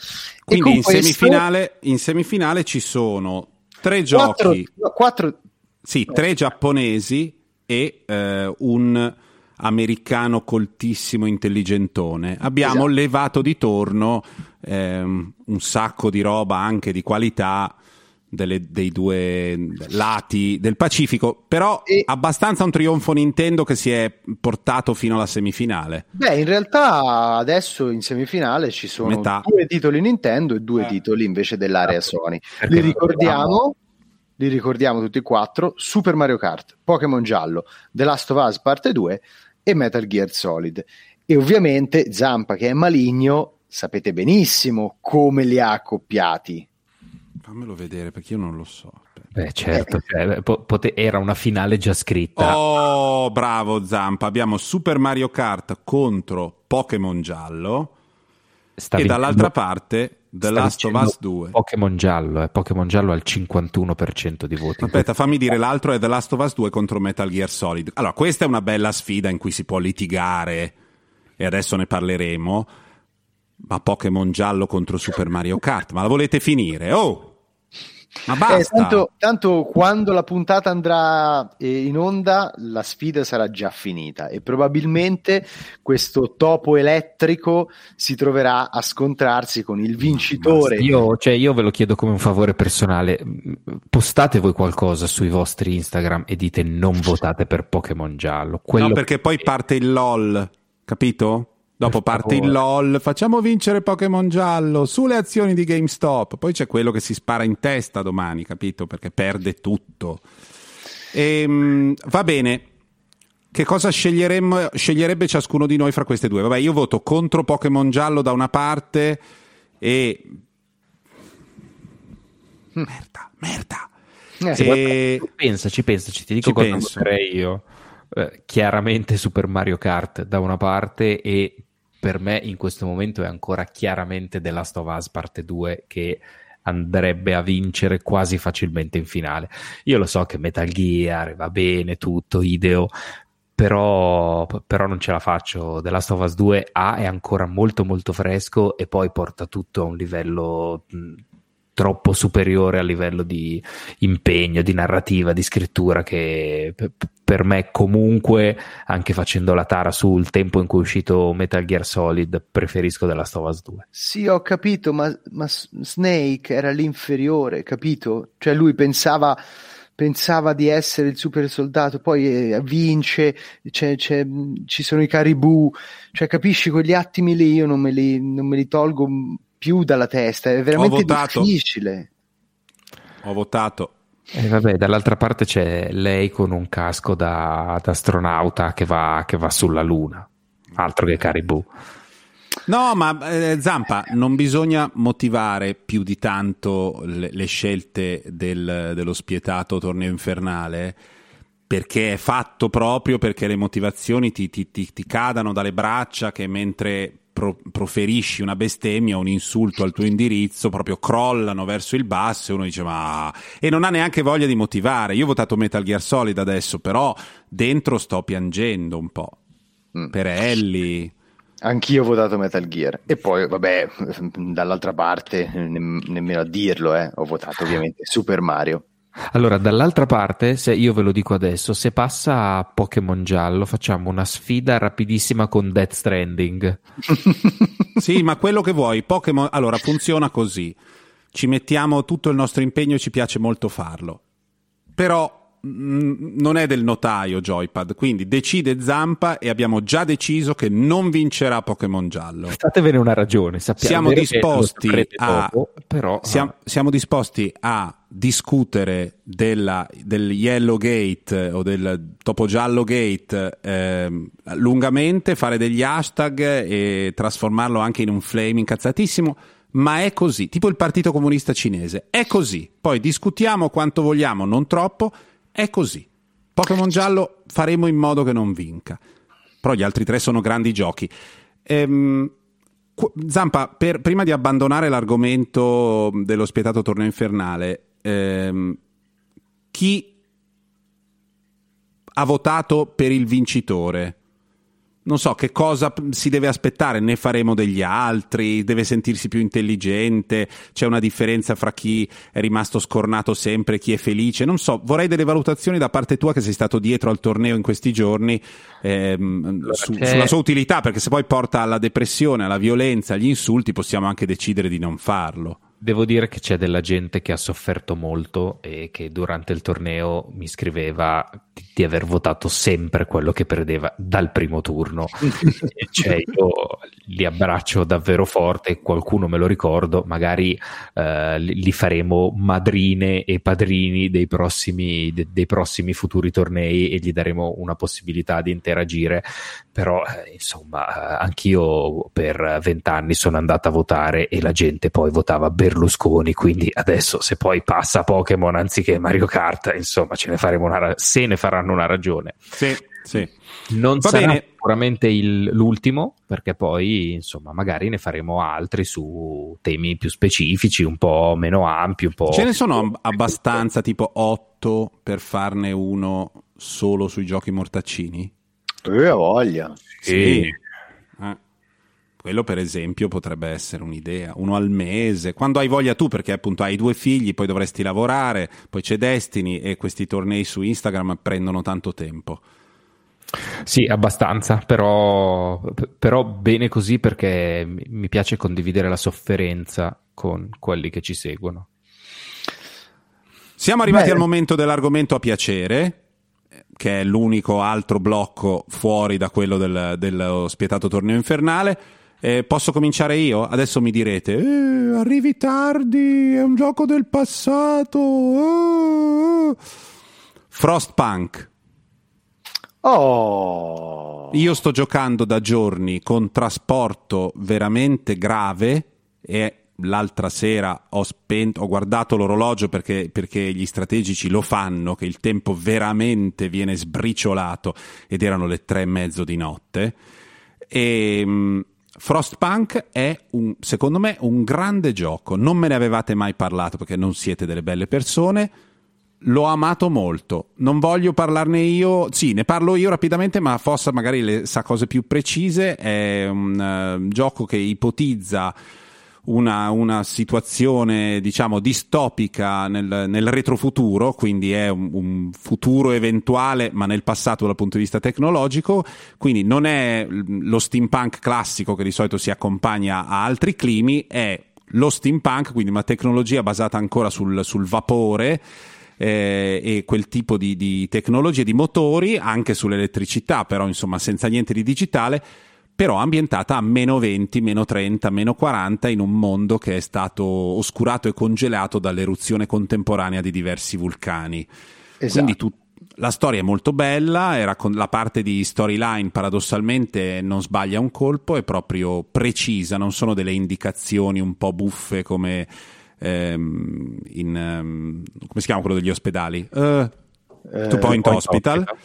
Quindi in, questo... semifinale, in semifinale ci sono tre giochi, quattro, quattro... Sì, tre giapponesi e eh, un americano coltissimo intelligentone. Abbiamo esatto. levato di torno ehm, un sacco di roba anche di qualità delle, dei due lati del Pacifico, però e... abbastanza un trionfo Nintendo che si è portato fino alla semifinale. Beh, in realtà adesso in semifinale ci sono Metà. due titoli Nintendo e due eh. titoli invece dell'area Sony. Li ricordiamo, li ricordiamo tutti e quattro: Super Mario Kart, Pokémon Giallo, The Last of Us Parte 2 e Metal Gear Solid. E ovviamente Zampa, che è maligno, sapete benissimo come li ha accoppiati Fammelo vedere perché io non lo so. Beh, certo, cioè, pote- era una finale già scritta. Oh, bravo Zampa. Abbiamo Super Mario Kart contro Pokémon Giallo. Sta e dall'altra parte The Last of Us 2. Pokémon Giallo, eh. Pokémon Giallo al 51% di voti. Aspetta, fammi dire l'altro è The Last of Us 2 contro Metal Gear Solid. Allora, questa è una bella sfida in cui si può litigare e adesso ne parleremo. Ma Pokémon Giallo contro Super Mario Kart, ma la volete finire? Oh! Ma basta. Eh, tanto, tanto, quando la puntata andrà eh, in onda, la sfida sarà già finita e probabilmente questo topo elettrico si troverà a scontrarsi con il vincitore. Io, cioè, io ve lo chiedo come un favore personale: postate voi qualcosa sui vostri Instagram e dite non votate per Pokémon giallo. Quello no, perché poi parte il LOL, capito? Dopo parte il LOL, facciamo vincere Pokémon giallo sulle azioni di GameStop. Poi c'è quello che si spara in testa domani, capito? Perché perde tutto. E, ehm, va bene. Che cosa sceglierebbe ciascuno di noi fra queste due? Vabbè, io voto contro Pokémon giallo da una parte e. Merda, merda. Eh, e... Pensaci, pensaci, ti dico ci cosa penso. io. Eh, chiaramente Super Mario Kart da una parte e per me in questo momento è ancora chiaramente The Last of Us parte 2 che andrebbe a vincere quasi facilmente in finale. Io lo so che Metal Gear va bene, tutto, ideo, però, però, non ce la faccio. The Last of Us 2 A è ancora molto molto fresco e poi porta tutto a un livello troppo superiore a livello di impegno, di narrativa, di scrittura che per me comunque, anche facendo la tara sul tempo in cui è uscito Metal Gear Solid, preferisco of Us 2. Sì, ho capito, ma, ma Snake era l'inferiore, capito? Cioè lui pensava pensava di essere il super soldato, poi eh, vince, c'è, c'è, ci sono i caribou, cioè capisci quegli attimi lì io non me li, non me li tolgo più dalla testa, è veramente difficile. Ho votato. E vabbè, dall'altra parte c'è lei con un casco da, da astronauta che va, che va, sulla Luna, altro che Caribou. No, ma eh, Zampa, non bisogna motivare più di tanto le, le scelte del, dello spietato torneo infernale perché è fatto proprio perché le motivazioni ti, ti, ti, ti cadano dalle braccia che mentre pro- proferisci una bestemmia, un insulto al tuo indirizzo, proprio crollano verso il basso e uno dice ma... e non ha neanche voglia di motivare. Io ho votato Metal Gear Solid adesso, però dentro sto piangendo un po'. Mm. Per Ellie... Anch'io ho votato Metal Gear e poi, vabbè, dall'altra parte, ne- nemmeno a dirlo, eh, ho votato ovviamente Super Mario. Allora, dall'altra parte, se io ve lo dico adesso, se passa a Pokémon giallo, facciamo una sfida rapidissima con Death Stranding. sì, ma quello che vuoi, Pokémon, allora funziona così. Ci mettiamo tutto il nostro impegno e ci piace molto farlo. Però non è del notaio Joypad, quindi decide Zampa e abbiamo già deciso che non vincerà Pokémon giallo. Fatevene una ragione, siamo disposti a dopo, però, siamo, ah. siamo, disposti a discutere della, del Yellow Gate o del Topo Giallo Gate eh, lungamente, fare degli hashtag e trasformarlo anche in un flame incazzatissimo ma è così, tipo il Partito Comunista Cinese, è così. Poi discutiamo quanto vogliamo, non troppo, è così. Pokémon giallo faremo in modo che non vinca. Però gli altri tre sono grandi giochi. Ehm, Zampa, per, prima di abbandonare l'argomento dello spietato torneo infernale, ehm, chi ha votato per il vincitore? Non so che cosa si deve aspettare, ne faremo degli altri, deve sentirsi più intelligente, c'è una differenza fra chi è rimasto scornato sempre e chi è felice, non so, vorrei delle valutazioni da parte tua che sei stato dietro al torneo in questi giorni ehm, su, sulla sua utilità, perché se poi porta alla depressione, alla violenza, agli insulti, possiamo anche decidere di non farlo. Devo dire che c'è della gente che ha sofferto molto e che durante il torneo mi scriveva di aver votato sempre quello che perdeva dal primo turno. cioè, io li abbraccio davvero forte, qualcuno me lo ricordo, magari eh, li faremo madrine e padrini dei prossimi, de, dei prossimi futuri tornei e gli daremo una possibilità di interagire. Però, eh, insomma, eh, anch'io per vent'anni sono andata a votare e la gente poi votava Berlusconi, quindi adesso se poi passa Pokémon anziché Mario Kart, insomma, ce ne faremo una, se ne faranno una ragione. Sì, sì. Non Va sarà bene. sicuramente il, l'ultimo, perché poi, insomma, magari ne faremo altri su temi più specifici, un po' meno ampi, un po'... Ce ne sono abbastanza, tipo 8 per farne uno solo sui giochi mortaccini? Eh, voglia. Sì. Eh. Quello per esempio potrebbe essere un'idea, uno al mese, quando hai voglia tu perché appunto hai due figli, poi dovresti lavorare, poi c'è Destiny e questi tornei su Instagram prendono tanto tempo. Sì, abbastanza, però, però bene così perché mi piace condividere la sofferenza con quelli che ci seguono. Siamo arrivati Beh. al momento dell'argomento a piacere, che è l'unico altro blocco fuori da quello del, dello spietato torneo infernale. Eh, posso cominciare io? Adesso mi direte: eh, arrivi tardi, è un gioco del passato. Eh. Frostpunk. Oh. Io sto giocando da giorni con trasporto veramente grave e l'altra sera ho spento, ho guardato l'orologio perché, perché, gli strategici lo fanno, che il tempo veramente viene sbriciolato ed erano le tre e mezzo di notte. E um, Frostpunk è un, secondo me un grande gioco. Non me ne avevate mai parlato perché non siete delle belle persone. L'ho amato molto. Non voglio parlarne io, sì, ne parlo io rapidamente, ma Fossa magari le sa cose più precise. È un uh, gioco che ipotizza una, una situazione diciamo distopica nel, nel retrofuturo, quindi è un, un, futuro eventuale ma nel passato dal punto di vista tecnologico, quindi non è lo steampunk classico che di solito si accompagna a altri climi, è lo steampunk, quindi una tecnologia basata ancora sul, sul vapore. Eh, e quel tipo di, di tecnologie, di motori, anche sull'elettricità, però insomma senza niente di digitale, però ambientata a meno 20, meno 30, meno 40 in un mondo che è stato oscurato e congelato dall'eruzione contemporanea di diversi vulcani. Esatto. Quindi tu, la storia è molto bella, era con la parte di storyline paradossalmente non sbaglia un colpo, è proprio precisa, non sono delle indicazioni un po' buffe come ehm, in um, come si chiama quello degli ospedali? Uh, eh, Two Point, Point Hospital. Hospital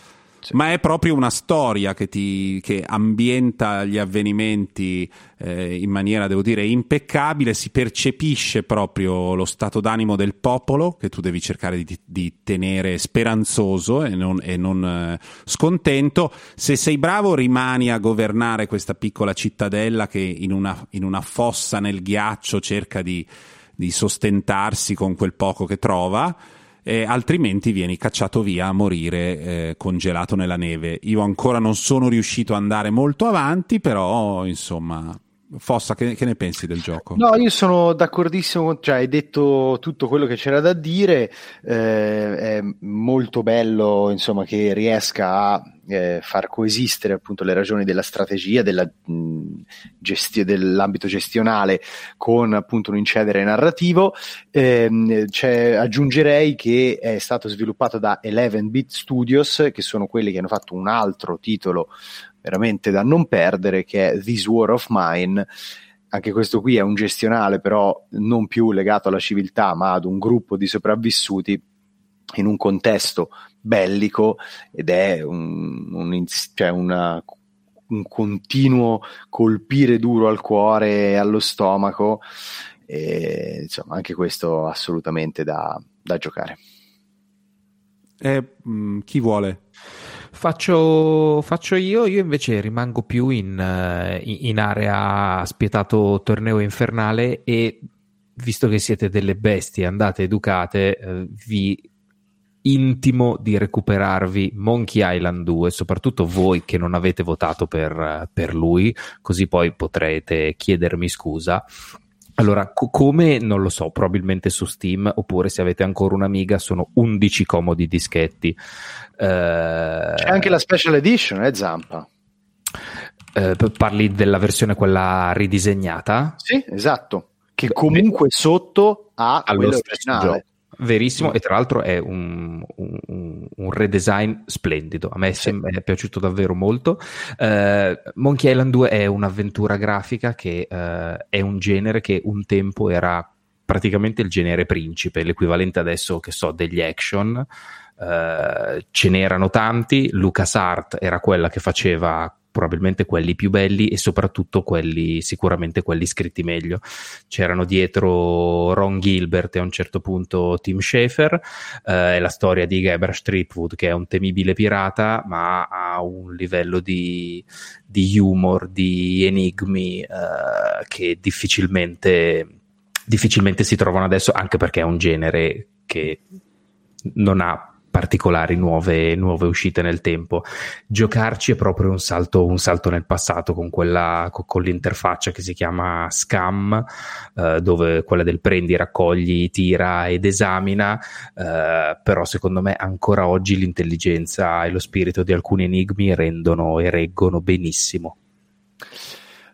sì. ma è proprio una storia che, ti, che ambienta gli avvenimenti eh, in maniera, devo dire, impeccabile, si percepisce proprio lo stato d'animo del popolo che tu devi cercare di, di tenere speranzoso e non, e non eh, scontento. Se sei bravo rimani a governare questa piccola cittadella che in una, in una fossa nel ghiaccio cerca di, di sostentarsi con quel poco che trova eh, altrimenti vieni cacciato via a morire eh, congelato nella neve. Io ancora non sono riuscito ad andare molto avanti, però insomma Fossa, che, che, ne pensi del gioco? No, io sono d'accordissimo, cioè hai detto tutto quello che c'era da dire, eh, è molto bello insomma che riesca a eh, far coesistere appunto le ragioni della strategia, della, mh, gesti- dell'ambito gestionale con appunto un incedere narrativo. Eh, aggiungerei che è stato sviluppato da 11-bit Studios, che sono quelli che hanno fatto un altro titolo veramente da non perdere, che è This War of Mine. Anche questo qui è un gestionale, però non più legato alla civiltà, ma ad un gruppo di sopravvissuti in un contesto bellico ed è un, un, cioè una, un continuo colpire duro al cuore e allo stomaco. E, insomma, anche questo assolutamente da, da giocare. Eh, chi vuole? Faccio, faccio, io, io invece rimango più in, eh, in area spietato torneo infernale e visto che siete delle bestie andate educate, eh, vi intimo di recuperarvi Monkey Island 2, soprattutto voi che non avete votato per, per lui, così poi potrete chiedermi scusa. Allora, co- come non lo so, probabilmente su Steam, oppure se avete ancora un'amiga, sono 11 comodi dischetti. Eh... C'è anche la special edition, eh, Zampa? Eh, parli della versione quella ridisegnata? Sì, esatto. Che comunque sotto ha allo originale. Gioco. Verissimo, e tra l'altro è un, un, un redesign splendido. A me sì. è piaciuto davvero molto. Uh, Monkey Island 2 è un'avventura grafica che uh, è un genere che un tempo era praticamente il genere principe, l'equivalente adesso che so degli action. Uh, ce n'erano tanti. LucasArt era quella che faceva probabilmente quelli più belli e soprattutto quelli sicuramente quelli scritti meglio. C'erano dietro Ron Gilbert e a un certo punto Tim Schafer, eh, è la storia di Gabriel Streetwood che è un temibile pirata ma ha un livello di, di humor, di enigmi eh, che difficilmente, difficilmente si trovano adesso anche perché è un genere che non ha particolari nuove, nuove, uscite nel tempo. Giocarci è proprio un salto, un salto nel passato con, quella, con, l'interfaccia che si chiama Scam, eh, dove quella del prendi, raccogli, tira ed esamina, eh, però secondo me ancora oggi l'intelligenza e lo spirito di alcuni enigmi rendono e reggono benissimo.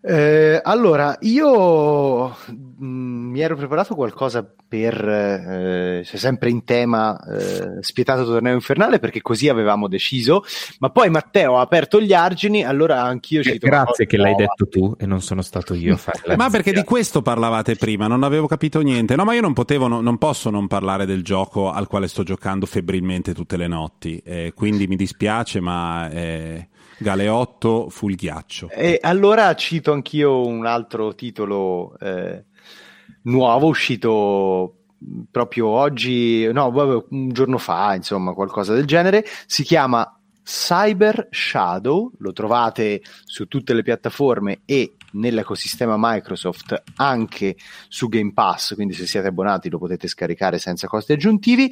Eh, allora, io mh, mm, mi ero preparato qualcosa per, eh, sempre in tema eh, spietato torneo infernale, perché così avevamo deciso, ma poi Matteo ha aperto gli argini, allora anch'io ci Grazie che l'hai detto tu e non sono stato io a fare Ma perché di questo parlavate prima, non avevo capito niente. No, ma io non potevo, no, non posso non parlare del gioco al quale sto giocando febbrilmente tutte le notti, eh, quindi mi dispiace, ma... Galeotto fu il ghiaccio. E allora cito anch'io un altro titolo eh, nuovo uscito proprio oggi, no, un giorno fa, insomma, qualcosa del genere. Si chiama Cyber Shadow, lo trovate su tutte le piattaforme e nell'ecosistema Microsoft anche su Game Pass, quindi se siete abbonati lo potete scaricare senza costi aggiuntivi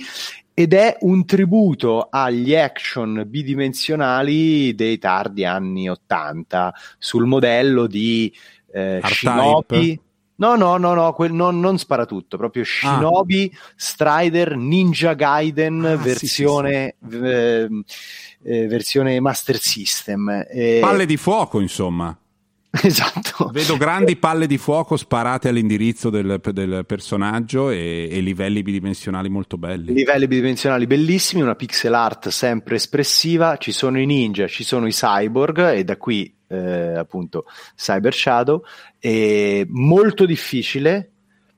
ed è un tributo agli action bidimensionali dei tardi anni 80 sul modello di eh, Shinobi No, no, no, no, quel, non, non spara tutto, proprio ah. Shinobi, ah. Strider, Ninja Gaiden, ah, versione, sì, sì, sì. Eh, eh, versione Master System. Eh, Palle di fuoco, insomma. Esatto. Vedo grandi palle di fuoco sparate all'indirizzo del, del personaggio e, e, livelli bidimensionali molto belli. Livelli bidimensionali bellissimi, una pixel art sempre espressiva, ci sono i ninja, ci sono i cyborg e da qui eh, appunto Cyber Shadow, è molto difficile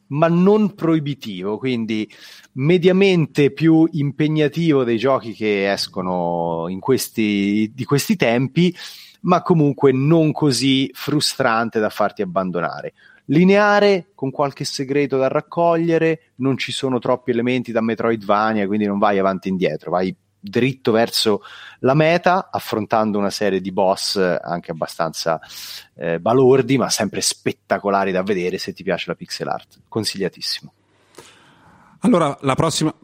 ma non proibitivo, quindi mediamente più impegnativo dei giochi che escono in questi, di questi tempi ma comunque non così frustrante da farti abbandonare. Lineare, con qualche segreto da raccogliere, non ci sono troppi elementi da Metroidvania, quindi non vai avanti e indietro, vai dritto verso la meta, affrontando una serie di boss anche abbastanza eh, balordi, ma sempre spettacolari da vedere se ti piace la pixel art. Consigliatissimo. Allora, la prossima,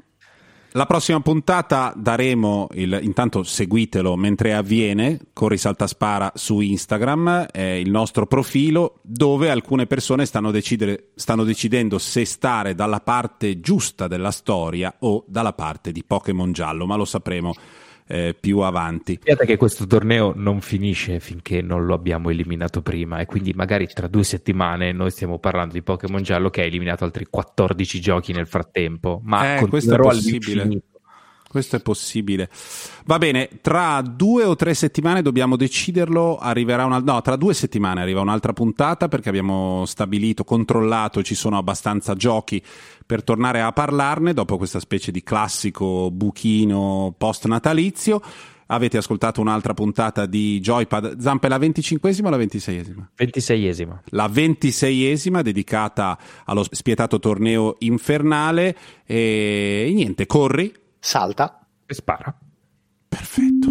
la prossima puntata daremo il, intanto seguitelo mentre avviene, Corri Salta Spara su Instagram, è il nostro profilo dove alcune persone stanno, decidere, stanno decidendo se stare dalla parte giusta della storia o dalla parte di Pokémon giallo, ma lo sapremo eh, più avanti. Sappiate che questo torneo non finisce finché non lo abbiamo eliminato prima e quindi magari tra due settimane noi stiamo parlando di Pokémon Giallo che ha eliminato altri 14 giochi nel frattempo, ma eh, questo è possibile. Questo è possibile. Va bene, tra due o tre settimane dobbiamo deciderlo. Arriverà una. No, tra due settimane arriva un'altra puntata perché abbiamo stabilito, controllato, ci sono abbastanza giochi per tornare a parlarne dopo questa specie di classico buchino post natalizio. Avete ascoltato un'altra puntata di Joypad. Zampe, la 25esima o la 26esima? 26esima. La 26esima dedicata allo spietato torneo infernale. E niente, corri salta e spara. Perfetto.